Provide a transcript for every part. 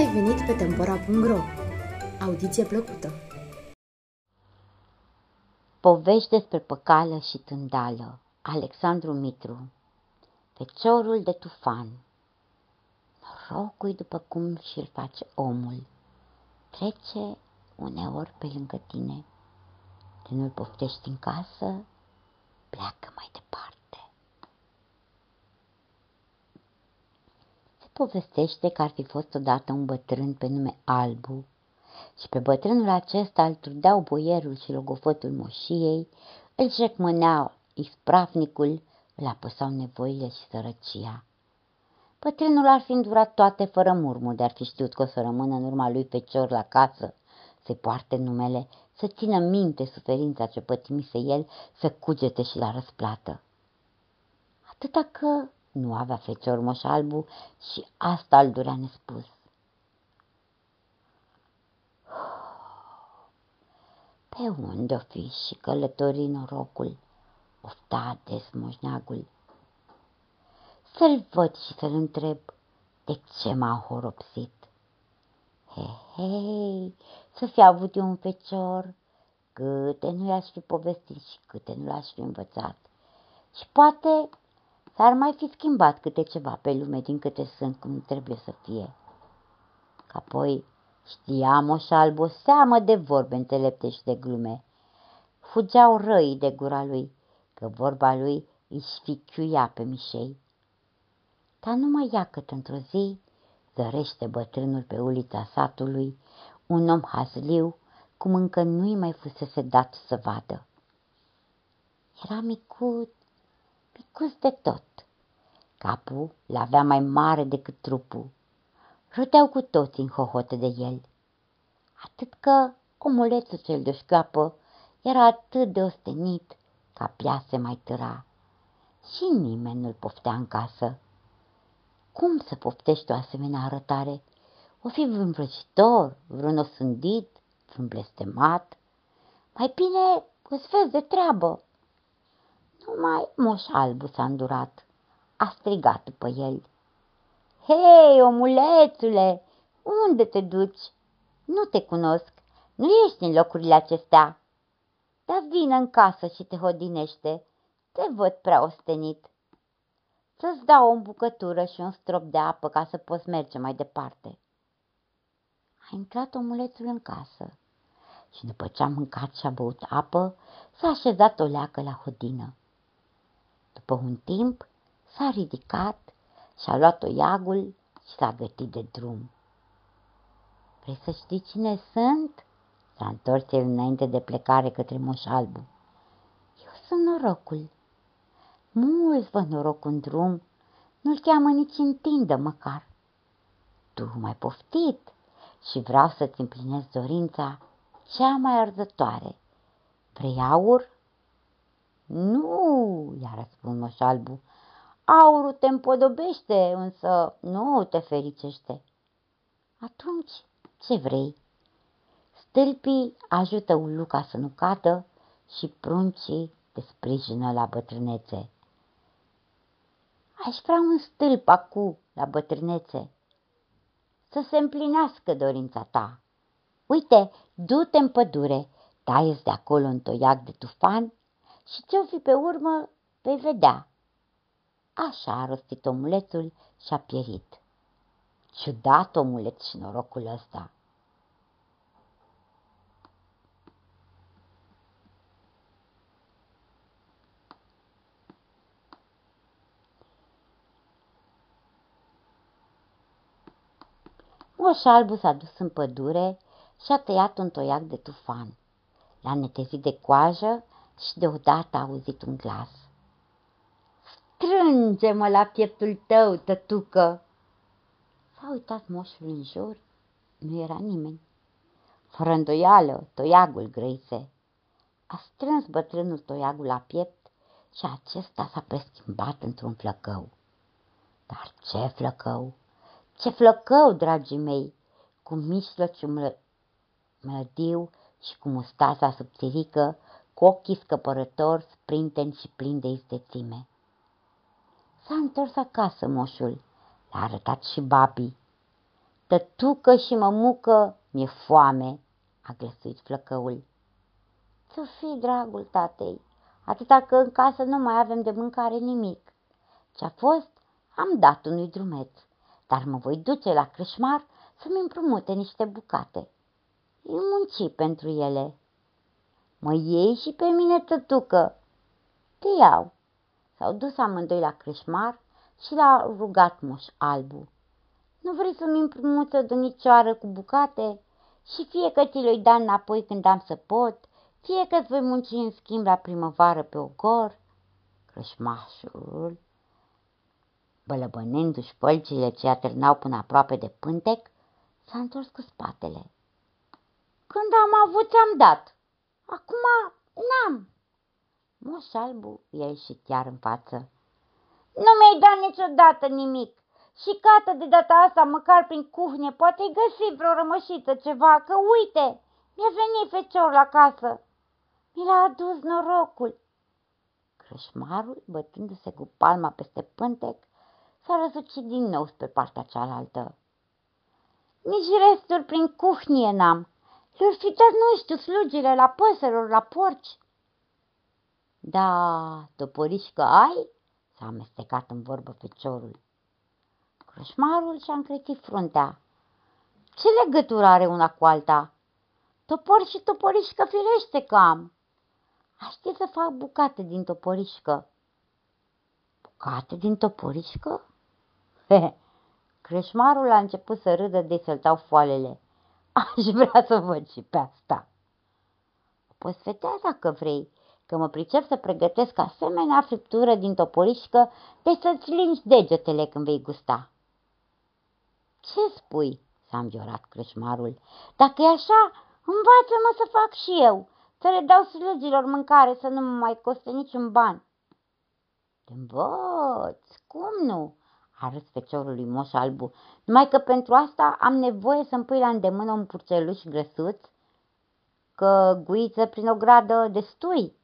ai venit pe Tempora.ro! Audiție plăcută! Povești despre păcală și tândală. Alexandru Mitru. Feciorul de tufan. Norocul după cum și-l face omul. Trece uneori pe lângă tine. De nu-l poftești în casă Pleacă mai departe Se povestește că ar fi fost odată un bătrân pe nume Albu și pe bătrânul acesta îl trudeau boierul și logofătul moșiei, îl jecmânea ispravnicul, îl apăsau nevoile și sărăcia. Bătrânul ar fi îndurat toate fără murmur, de ar fi știut că o să rămână în urma lui fecior la casă, să poarte numele, să țină minte suferința ce pătimise el, să cugete și la răsplată. Atâta că nu avea fecior moș albu și asta îl durea nespus. Pe unde o fi și călători norocul, ofta desmoșneagul. Să-l văd și să-l întreb de ce m-a horopsit. He, hei, să fi avut eu un fecior, câte nu i-aș fi povestit și câte nu l-aș fi învățat. Și poate s-ar mai fi schimbat câte ceva pe lume din câte sunt cum trebuie să fie. Că apoi Știa moșalb o seamă de vorbe înțelepte și de glume. Fugeau răii de gura lui, că vorba lui îi sficiuia pe mișei. Dar numai iacăt într-o zi zărește bătrânul pe ulița satului un om hazliu, cum încă nu-i mai fusese dat să vadă. Era micut, micuț de tot. Capul l-avea mai mare decât trupul Râdeau cu toți în hohote de el. Atât că omulețul cel de șcapă era atât de ostenit ca piase mai târa și nimeni nu-l poftea în casă. Cum să poftești o asemenea arătare? O fi vreun vrăjitor, vreun osândit, vreun blestemat? Mai bine îți vezi de treabă. Numai moș albu s-a îndurat. A strigat după el. Hei, omulețule, unde te duci? Nu te cunosc, nu ești în locurile acestea. Dar vină în casă și te hodinește, te văd prea ostenit. Să-ți dau o bucătură și un strop de apă ca să poți merge mai departe. A intrat omulețul în casă și după ce a mâncat și a băut apă, s-a așezat o leacă la hodină. După un timp s-a ridicat și-a luat iagul și s-a gătit de drum. Vrei să știi cine sunt? S-a întors el înainte de plecare către moș albu. Eu sunt norocul. Mulți vă noroc în drum, nu-l cheamă nici în tindă măcar. Tu m-ai poftit și vreau să-ți împlinesc dorința cea mai arzătoare. Vrei aur? Nu, i-a răspuns moș albu, Aurul te împodobește, însă nu te fericește. Atunci, ce vrei? Stâlpii ajută uluca să nu cadă și pruncii te sprijină la bătrânețe. Aș vrea un stâlp acu la bătrânețe, să se împlinească dorința ta. Uite, du-te în pădure, taie de acolo un toiac de tufan și ce-o fi pe urmă vei vedea. Așa a rostit omulețul și a pierit. Ciudat omuleț și norocul ăsta. Moș albu s-a dus în pădure și a tăiat un toiac de tufan. L-a netezit de coajă și deodată a auzit un glas. Strânge-mă la pieptul tău, tătucă! S-a uitat moșul în jur, nu era nimeni. Fără îndoială, toiagul grăise. A strâns bătrânul toiagul la piept și acesta s-a preschimbat într-un flăcău. Dar ce flăcău! Ce flăcău, dragii mei! Cu mișlociu mlădiu și cu mustața subțirică, cu ochii scăpărători, sprinteni și plini de istețime. S-a întors acasă moșul, l-a arătat și babii. Tătucă și mămucă, mi-e foame, a glăsuit flăcăul. Să fii dragul tatei, atâta că în casă nu mai avem de mâncare nimic. Ce-a fost, am dat unui drumeț, dar mă voi duce la crâșmar să-mi împrumute niște bucate. Îi munci pentru ele. Mă iei și pe mine, tătucă. Te iau. S-au dus amândoi la crâșmar și l-a rugat moș albu. Nu vrei să-mi împrumuți o dunicioară cu bucate? Și fie că ți le da înapoi când am să pot, fie că-ți voi munci în schimb la primăvară pe ogor. Crășmașul, bălăbănându-și pălcile ce atârnau până aproape de pântec, s-a întors cu spatele. Când am avut, ți-am dat. Acum n-am. Moș albu i-a ieșit chiar în față. Nu mi-ai dat niciodată nimic. Și cată de data asta, măcar prin cuhne, poate-i găsi vreo rămășiță ceva, că uite, mi-a venit fecior la casă. Mi l-a adus norocul. Crășmarul, bătându-se cu palma peste pântec, s-a răsucit din nou spre partea cealaltă. Nici resturi prin cuhnie n-am. Le-or fi dat, nu știu, slugile la păsărilor, la porci. Da, toporișcă ai? S-a amestecat în vorbă feciorul. Crășmarul și-a încrețit fruntea. Ce legătură are una cu alta? Topor și toporișcă firește că am. Aș ști să fac bucate din toporișcă. Bucate din toporișcă? Creșmarul a început să râdă de să-l dau foalele. Aș vrea să văd și pe asta. O poți vedea dacă vrei, că mă pricep să pregătesc asemenea friptură din toporișcă de să-ți lingi degetele când vei gusta. Ce spui?" s-a înviorat crâșmarul. Dacă e așa, învață-mă să fac și eu, să le dau slugilor mâncare, să nu mă mai coste niciun ban." Te învăț, cum nu?" A râs feciorul lui Moș Albu, numai că pentru asta am nevoie să-mi pui la îndemână un purceluș grăsuț, că guiță prin o gradă destui.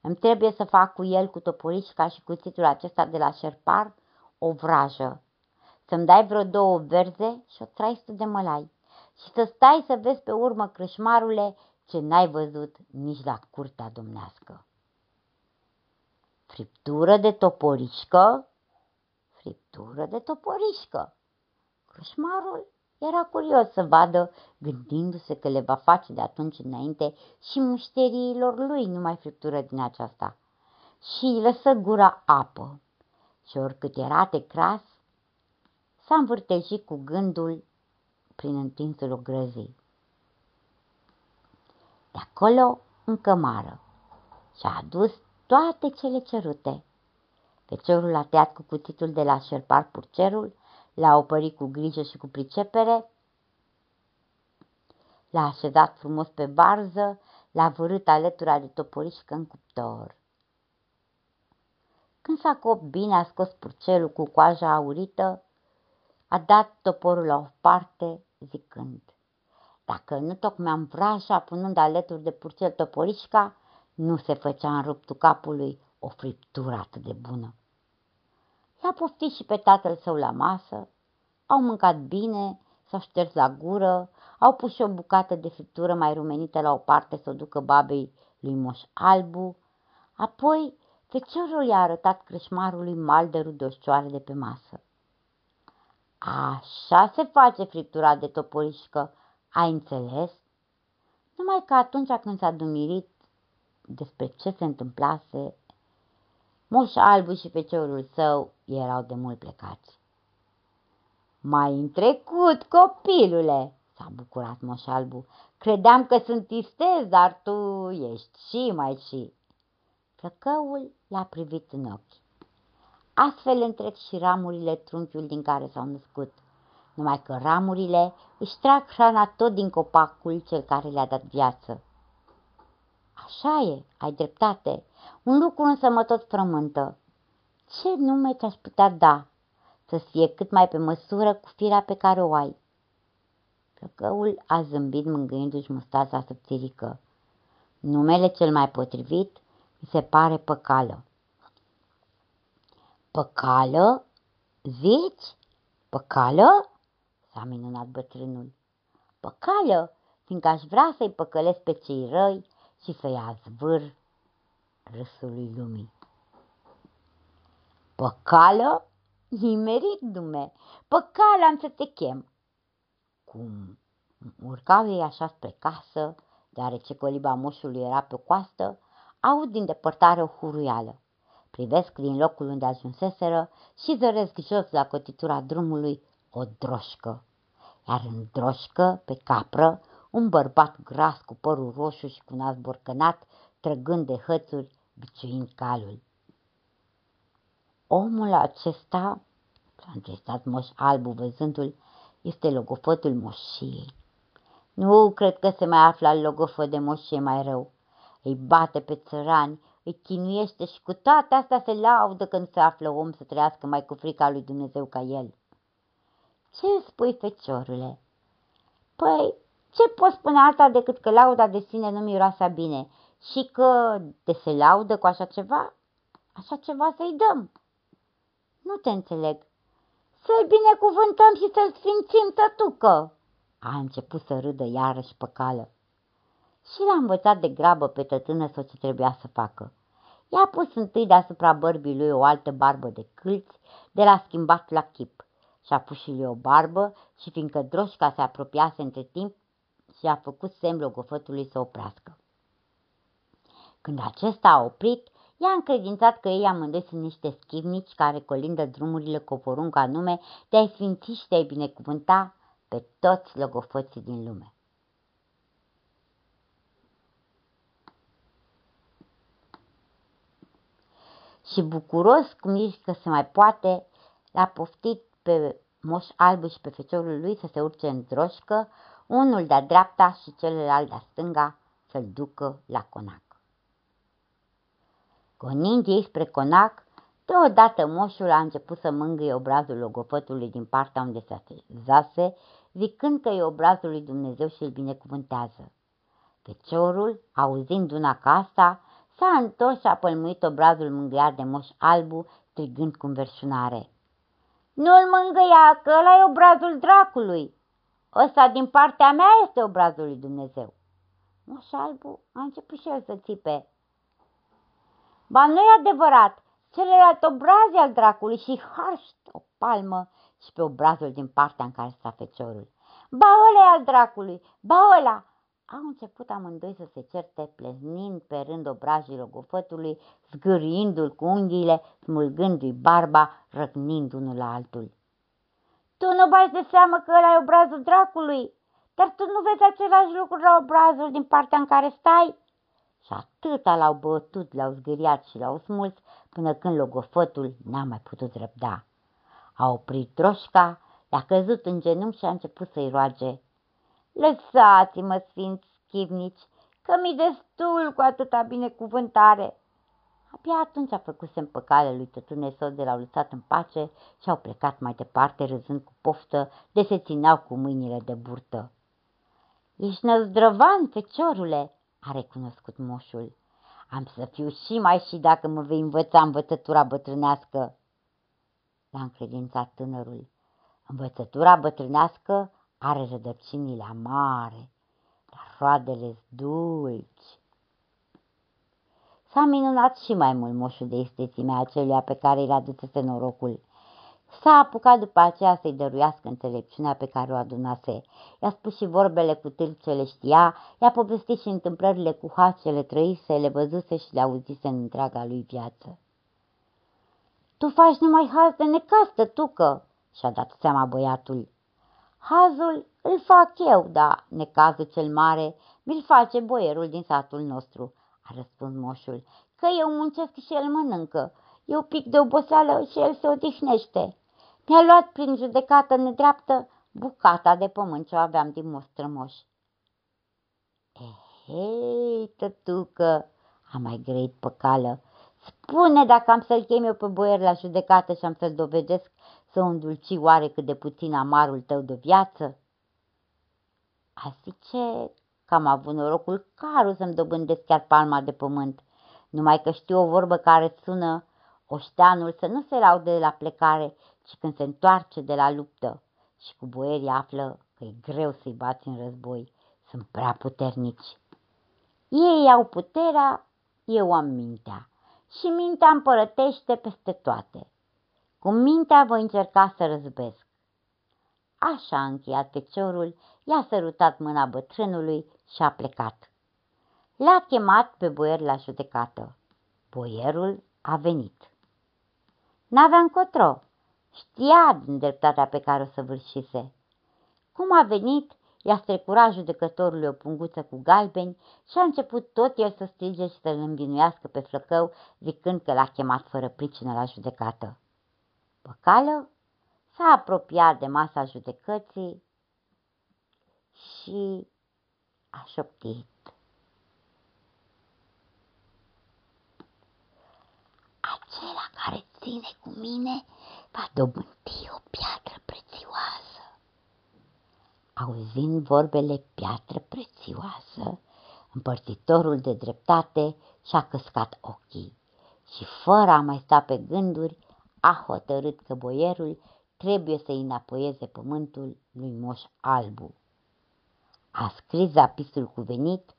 Îmi trebuie să fac cu el, cu toporișca și cuțitul acesta de la șerpar, o vrajă să-mi dai vreo două verze și o traistă de mălai și să stai să vezi pe urmă, crâșmarule, ce n-ai văzut nici la curtea domnească. Friptură de toporișcă? Friptură de toporișcă. Crâșmarul era curios să vadă, gândindu-se că le va face de atunci înainte și mușteriilor lui numai friptură din aceasta. Și îi lăsă gura apă. Și oricât era de cras, s-a învârtejit cu gândul prin întinsul grăzii. De acolo în cămară și-a adus toate cele cerute. Feciorul a tăiat cu cuțitul de la șerpar purcerul, l-a opărit cu grijă și cu pricepere, l-a așezat frumos pe barză, l-a vărât alătura de toporișcă în cuptor. Când s-a cop bine, a scos purcelul cu coaja aurită, a dat toporul la o parte, zicând, Dacă nu tocmeam vraja, punând alături de purcel toporișca, nu se făcea în ruptul capului o friptură atât de bună. L-a poftit și pe tatăl său la masă, au mâncat bine, s-au șters la gură, au pus și o bucată de friptură mai rumenită la o parte să o ducă babei lui Moș Albu, apoi feciorul i-a arătat crășmarului mal de rudoșcioare de pe masă. Așa se face friptura de toporișcă, ai înțeles? Numai că atunci când s-a dumirit despre ce se întâmplase, Moș Albu și feciorul său erau de mult plecați. Mai în trecut, copilule, s-a bucurat Moș Albu. Credeam că sunt istez, dar tu ești și mai și. Flăcăul l-a privit în ochi. Astfel întrec și ramurile trunchiul din care s-au născut, numai că ramurile își trag hrana tot din copacul cel care le-a dat viață. Așa e, ai dreptate. Un lucru însă mă tot frământă. Ce nume ți-aș putea da să fie cât mai pe măsură cu firea pe care o ai? Plăcăul a zâmbit mângâindu-și mustața subțirică. Numele cel mai potrivit mi se pare păcală. Păcală? Zici? Păcală? S-a s-a minunat bătrânul. Păcală, fiindcă aș vrea să-i păcălesc pe cei răi și să-i azvâr râsului lumii. Păcală? Nimerit, dume, păcală am să te chem. Cum urcau ei așa spre casă, deoarece coliba moșului era pe coastă, aud din depărtare o huruială. Privesc din locul unde ajunseseră și zăresc jos la cotitura drumului o droșcă. Iar în droșcă, pe capră, un bărbat gras cu părul roșu și cu nas borcănat, trăgând de hățuri, biciuind calul. Omul acesta, s-a întrestat moș albu văzându-l, este logofătul moșiei. Nu cred că se mai află al logofă de moșie mai rău. Îi bate pe țărani, îi chinuiește și cu toate astea se laudă când se află om să trăiască mai cu frica lui Dumnezeu ca el. Ce spui, feciorule? Păi, ce pot spune alta decât că lauda de sine nu miroasa bine și că de se laudă cu așa ceva, așa ceva să-i dăm. Nu te înțeleg. Să-l binecuvântăm și să-l sfințim, tătucă. A început să râdă iarăși cală. Și l-a învățat de grabă pe tătână să ce trebuia să facă. I-a pus întâi deasupra bărbii lui o altă barbă de câlți, de la schimbat la chip. Și-a pus și lui o barbă și fiindcă droșca se apropiase între timp, și-a făcut semn logofătului să oprească. Când acesta a oprit, i-a încredințat că ei amândoi sunt niște schivnici care colindă drumurile cu o poruncă anume de a-i sfinți și de a-i binecuvânta pe toți logofății din lume. Și bucuros cum nici că se mai poate, l-a poftit pe Moș Albu și pe feciorul lui să se urce în droșcă, unul de-a dreapta și celălalt de-a stânga să-l ducă la conac. Gonind ei spre conac, deodată moșul a început să mângâie obrazul logofătului din partea unde se zase, zicând că e obrazul lui Dumnezeu și îl binecuvântează. Feciorul, auzind una ca asta, s-a întors și a pălmuit obrazul mângâiat de moș albu, strigând cu înverșunare. Nu-l mângâia, că ăla e obrazul dracului. Ăsta din partea mea este obrazul lui Dumnezeu. Moș șalbu a început și el să țipe. Ba nu e adevărat, celălalt obraz al dracului și harșt o palmă și pe obrazul din partea în care sta feciorul. Ba ăla e al dracului, ba ăla! Au început amândoi să se certe, pleznind pe rând obrajii logofătului, zgâriindu-l cu unghiile, smulgându-i barba, răgnind unul la altul. Tu nu bagi de seamă că ăla e obrazul dracului, dar tu nu vezi același lucru la obrazul din partea în care stai? Și atâta l-au bătut, l-au zgâriat și l-au smuls, până când logofătul n-a mai putut răbda. A oprit droșca, le-a căzut în genunchi și a început să-i roage. Lăsați-mă, sfinți schivnici, că mi destul cu atâta binecuvântare. Abia atunci a făcut semn păcale lui tătune său de l-au lăsat în pace și au plecat mai departe râzând cu poftă de se țineau cu mâinile de burtă. Ești năzdrăvan, feciorule, a recunoscut moșul. Am să fiu și mai și dacă mă vei învăța învățătura bătrânească. L-a încredințat tânărul. Învățătura bătrânească are rădăcinile amare, dar roadele dulci. S-a minunat și mai mult moșul de istețimea aceluia pe care îl adusese norocul. S-a apucat după aceea să-i dăruiască înțelepciunea pe care o adunase. I-a spus și vorbele cu tâlc ce le știa, i-a povestit și întâmplările cu le trăise, le văzuse și le auzise în întreaga lui viață. Tu faci numai haz de necastă, tucă, și-a dat seama băiatul. Hazul îl fac eu, da, necazul cel mare mi-l face boierul din satul nostru, a răspuns moșul, că eu muncesc și el mănâncă. Eu pic de oboseală și el se odihnește. Mi-a luat prin judecată nedreaptă bucata de pământ ce o aveam din mostrămoș. Ehei, tătucă, a mai greit păcală, spune dacă am să-l chem eu pe boier la judecată și am să-l dovedesc să îndulci oare cât de puțin amarul tău de viață? A zice că am avut norocul caru să-mi dobândesc chiar palma de pământ, numai că știu o vorbă care sună oșteanul să nu se laude de la plecare, ci când se întoarce de la luptă. și cu boierii află că e greu să-i bați în război, sunt prea puternici. Ei au puterea, eu am mintea și mintea împărătește peste toate. Cu mintea voi încerca să răzbesc. Așa a încheiat feciorul, i-a sărutat mâna bătrânului și a plecat. L-a chemat pe boier la judecată. Boierul a venit. N-avea încotro. Știa din dreptatea pe care o săvârșise. Cum a venit, i-a strecurat judecătorului o punguță cu galbeni și a început tot el să strige și să-l învinuiască pe flăcău, zicând că l-a chemat fără pricină la judecată. Păcală s-a apropiat de masa judecății și a șoptit. Acela care ține cu mine va dobândi o piatră prețioasă. Auzind vorbele piatră prețioasă, împărțitorul de dreptate și-a căscat ochii și, fără a mai sta pe gânduri, a hotărât că boierul trebuie să înapoieze pământul lui Moș Albu. A scris zapisul cuvenit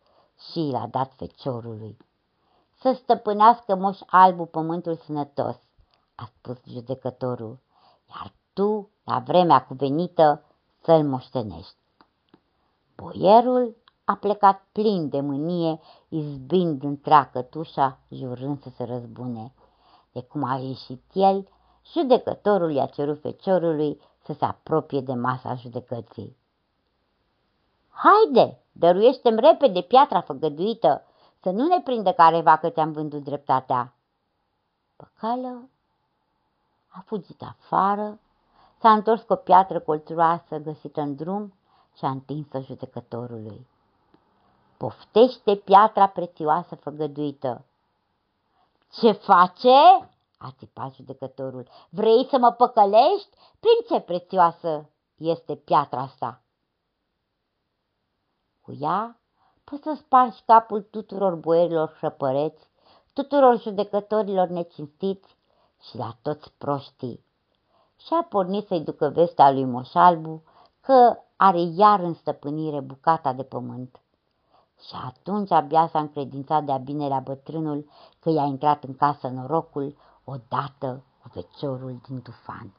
și l-a dat feciorului. Să stăpânească Moș Albu pământul sănătos, a spus judecătorul, iar tu, la vremea cuvenită, să-l moștenești. Boierul a plecat plin de mânie, izbind întreagă tușa, jurând să se răzbune. De cum a ieșit el, judecătorul i-a cerut feciorului să se apropie de masa judecății. Haide, dăruiește-mi repede piatra făgăduită, să nu ne prindă careva că ți-am vândut dreptatea. Păcală a fugit afară, s-a întors cu o piatră colțuroasă găsită în drum și a întins-o judecătorului. Poftește piatra prețioasă făgăduită. Ce face? a țipat judecătorul. Vrei să mă păcălești? Prin ce prețioasă este piatra asta? Cu ea poți să spargi capul tuturor boierilor hrăpăreți, tuturor judecătorilor necinstiți și la toți proștii. Și a pornit să-i ducă vestea lui Moșalbu că are iar în stăpânire bucata de pământ. Și atunci abia s-a încredințat de-a binelea bătrânul că i-a intrat în casă norocul odată cu feciorul din tufan.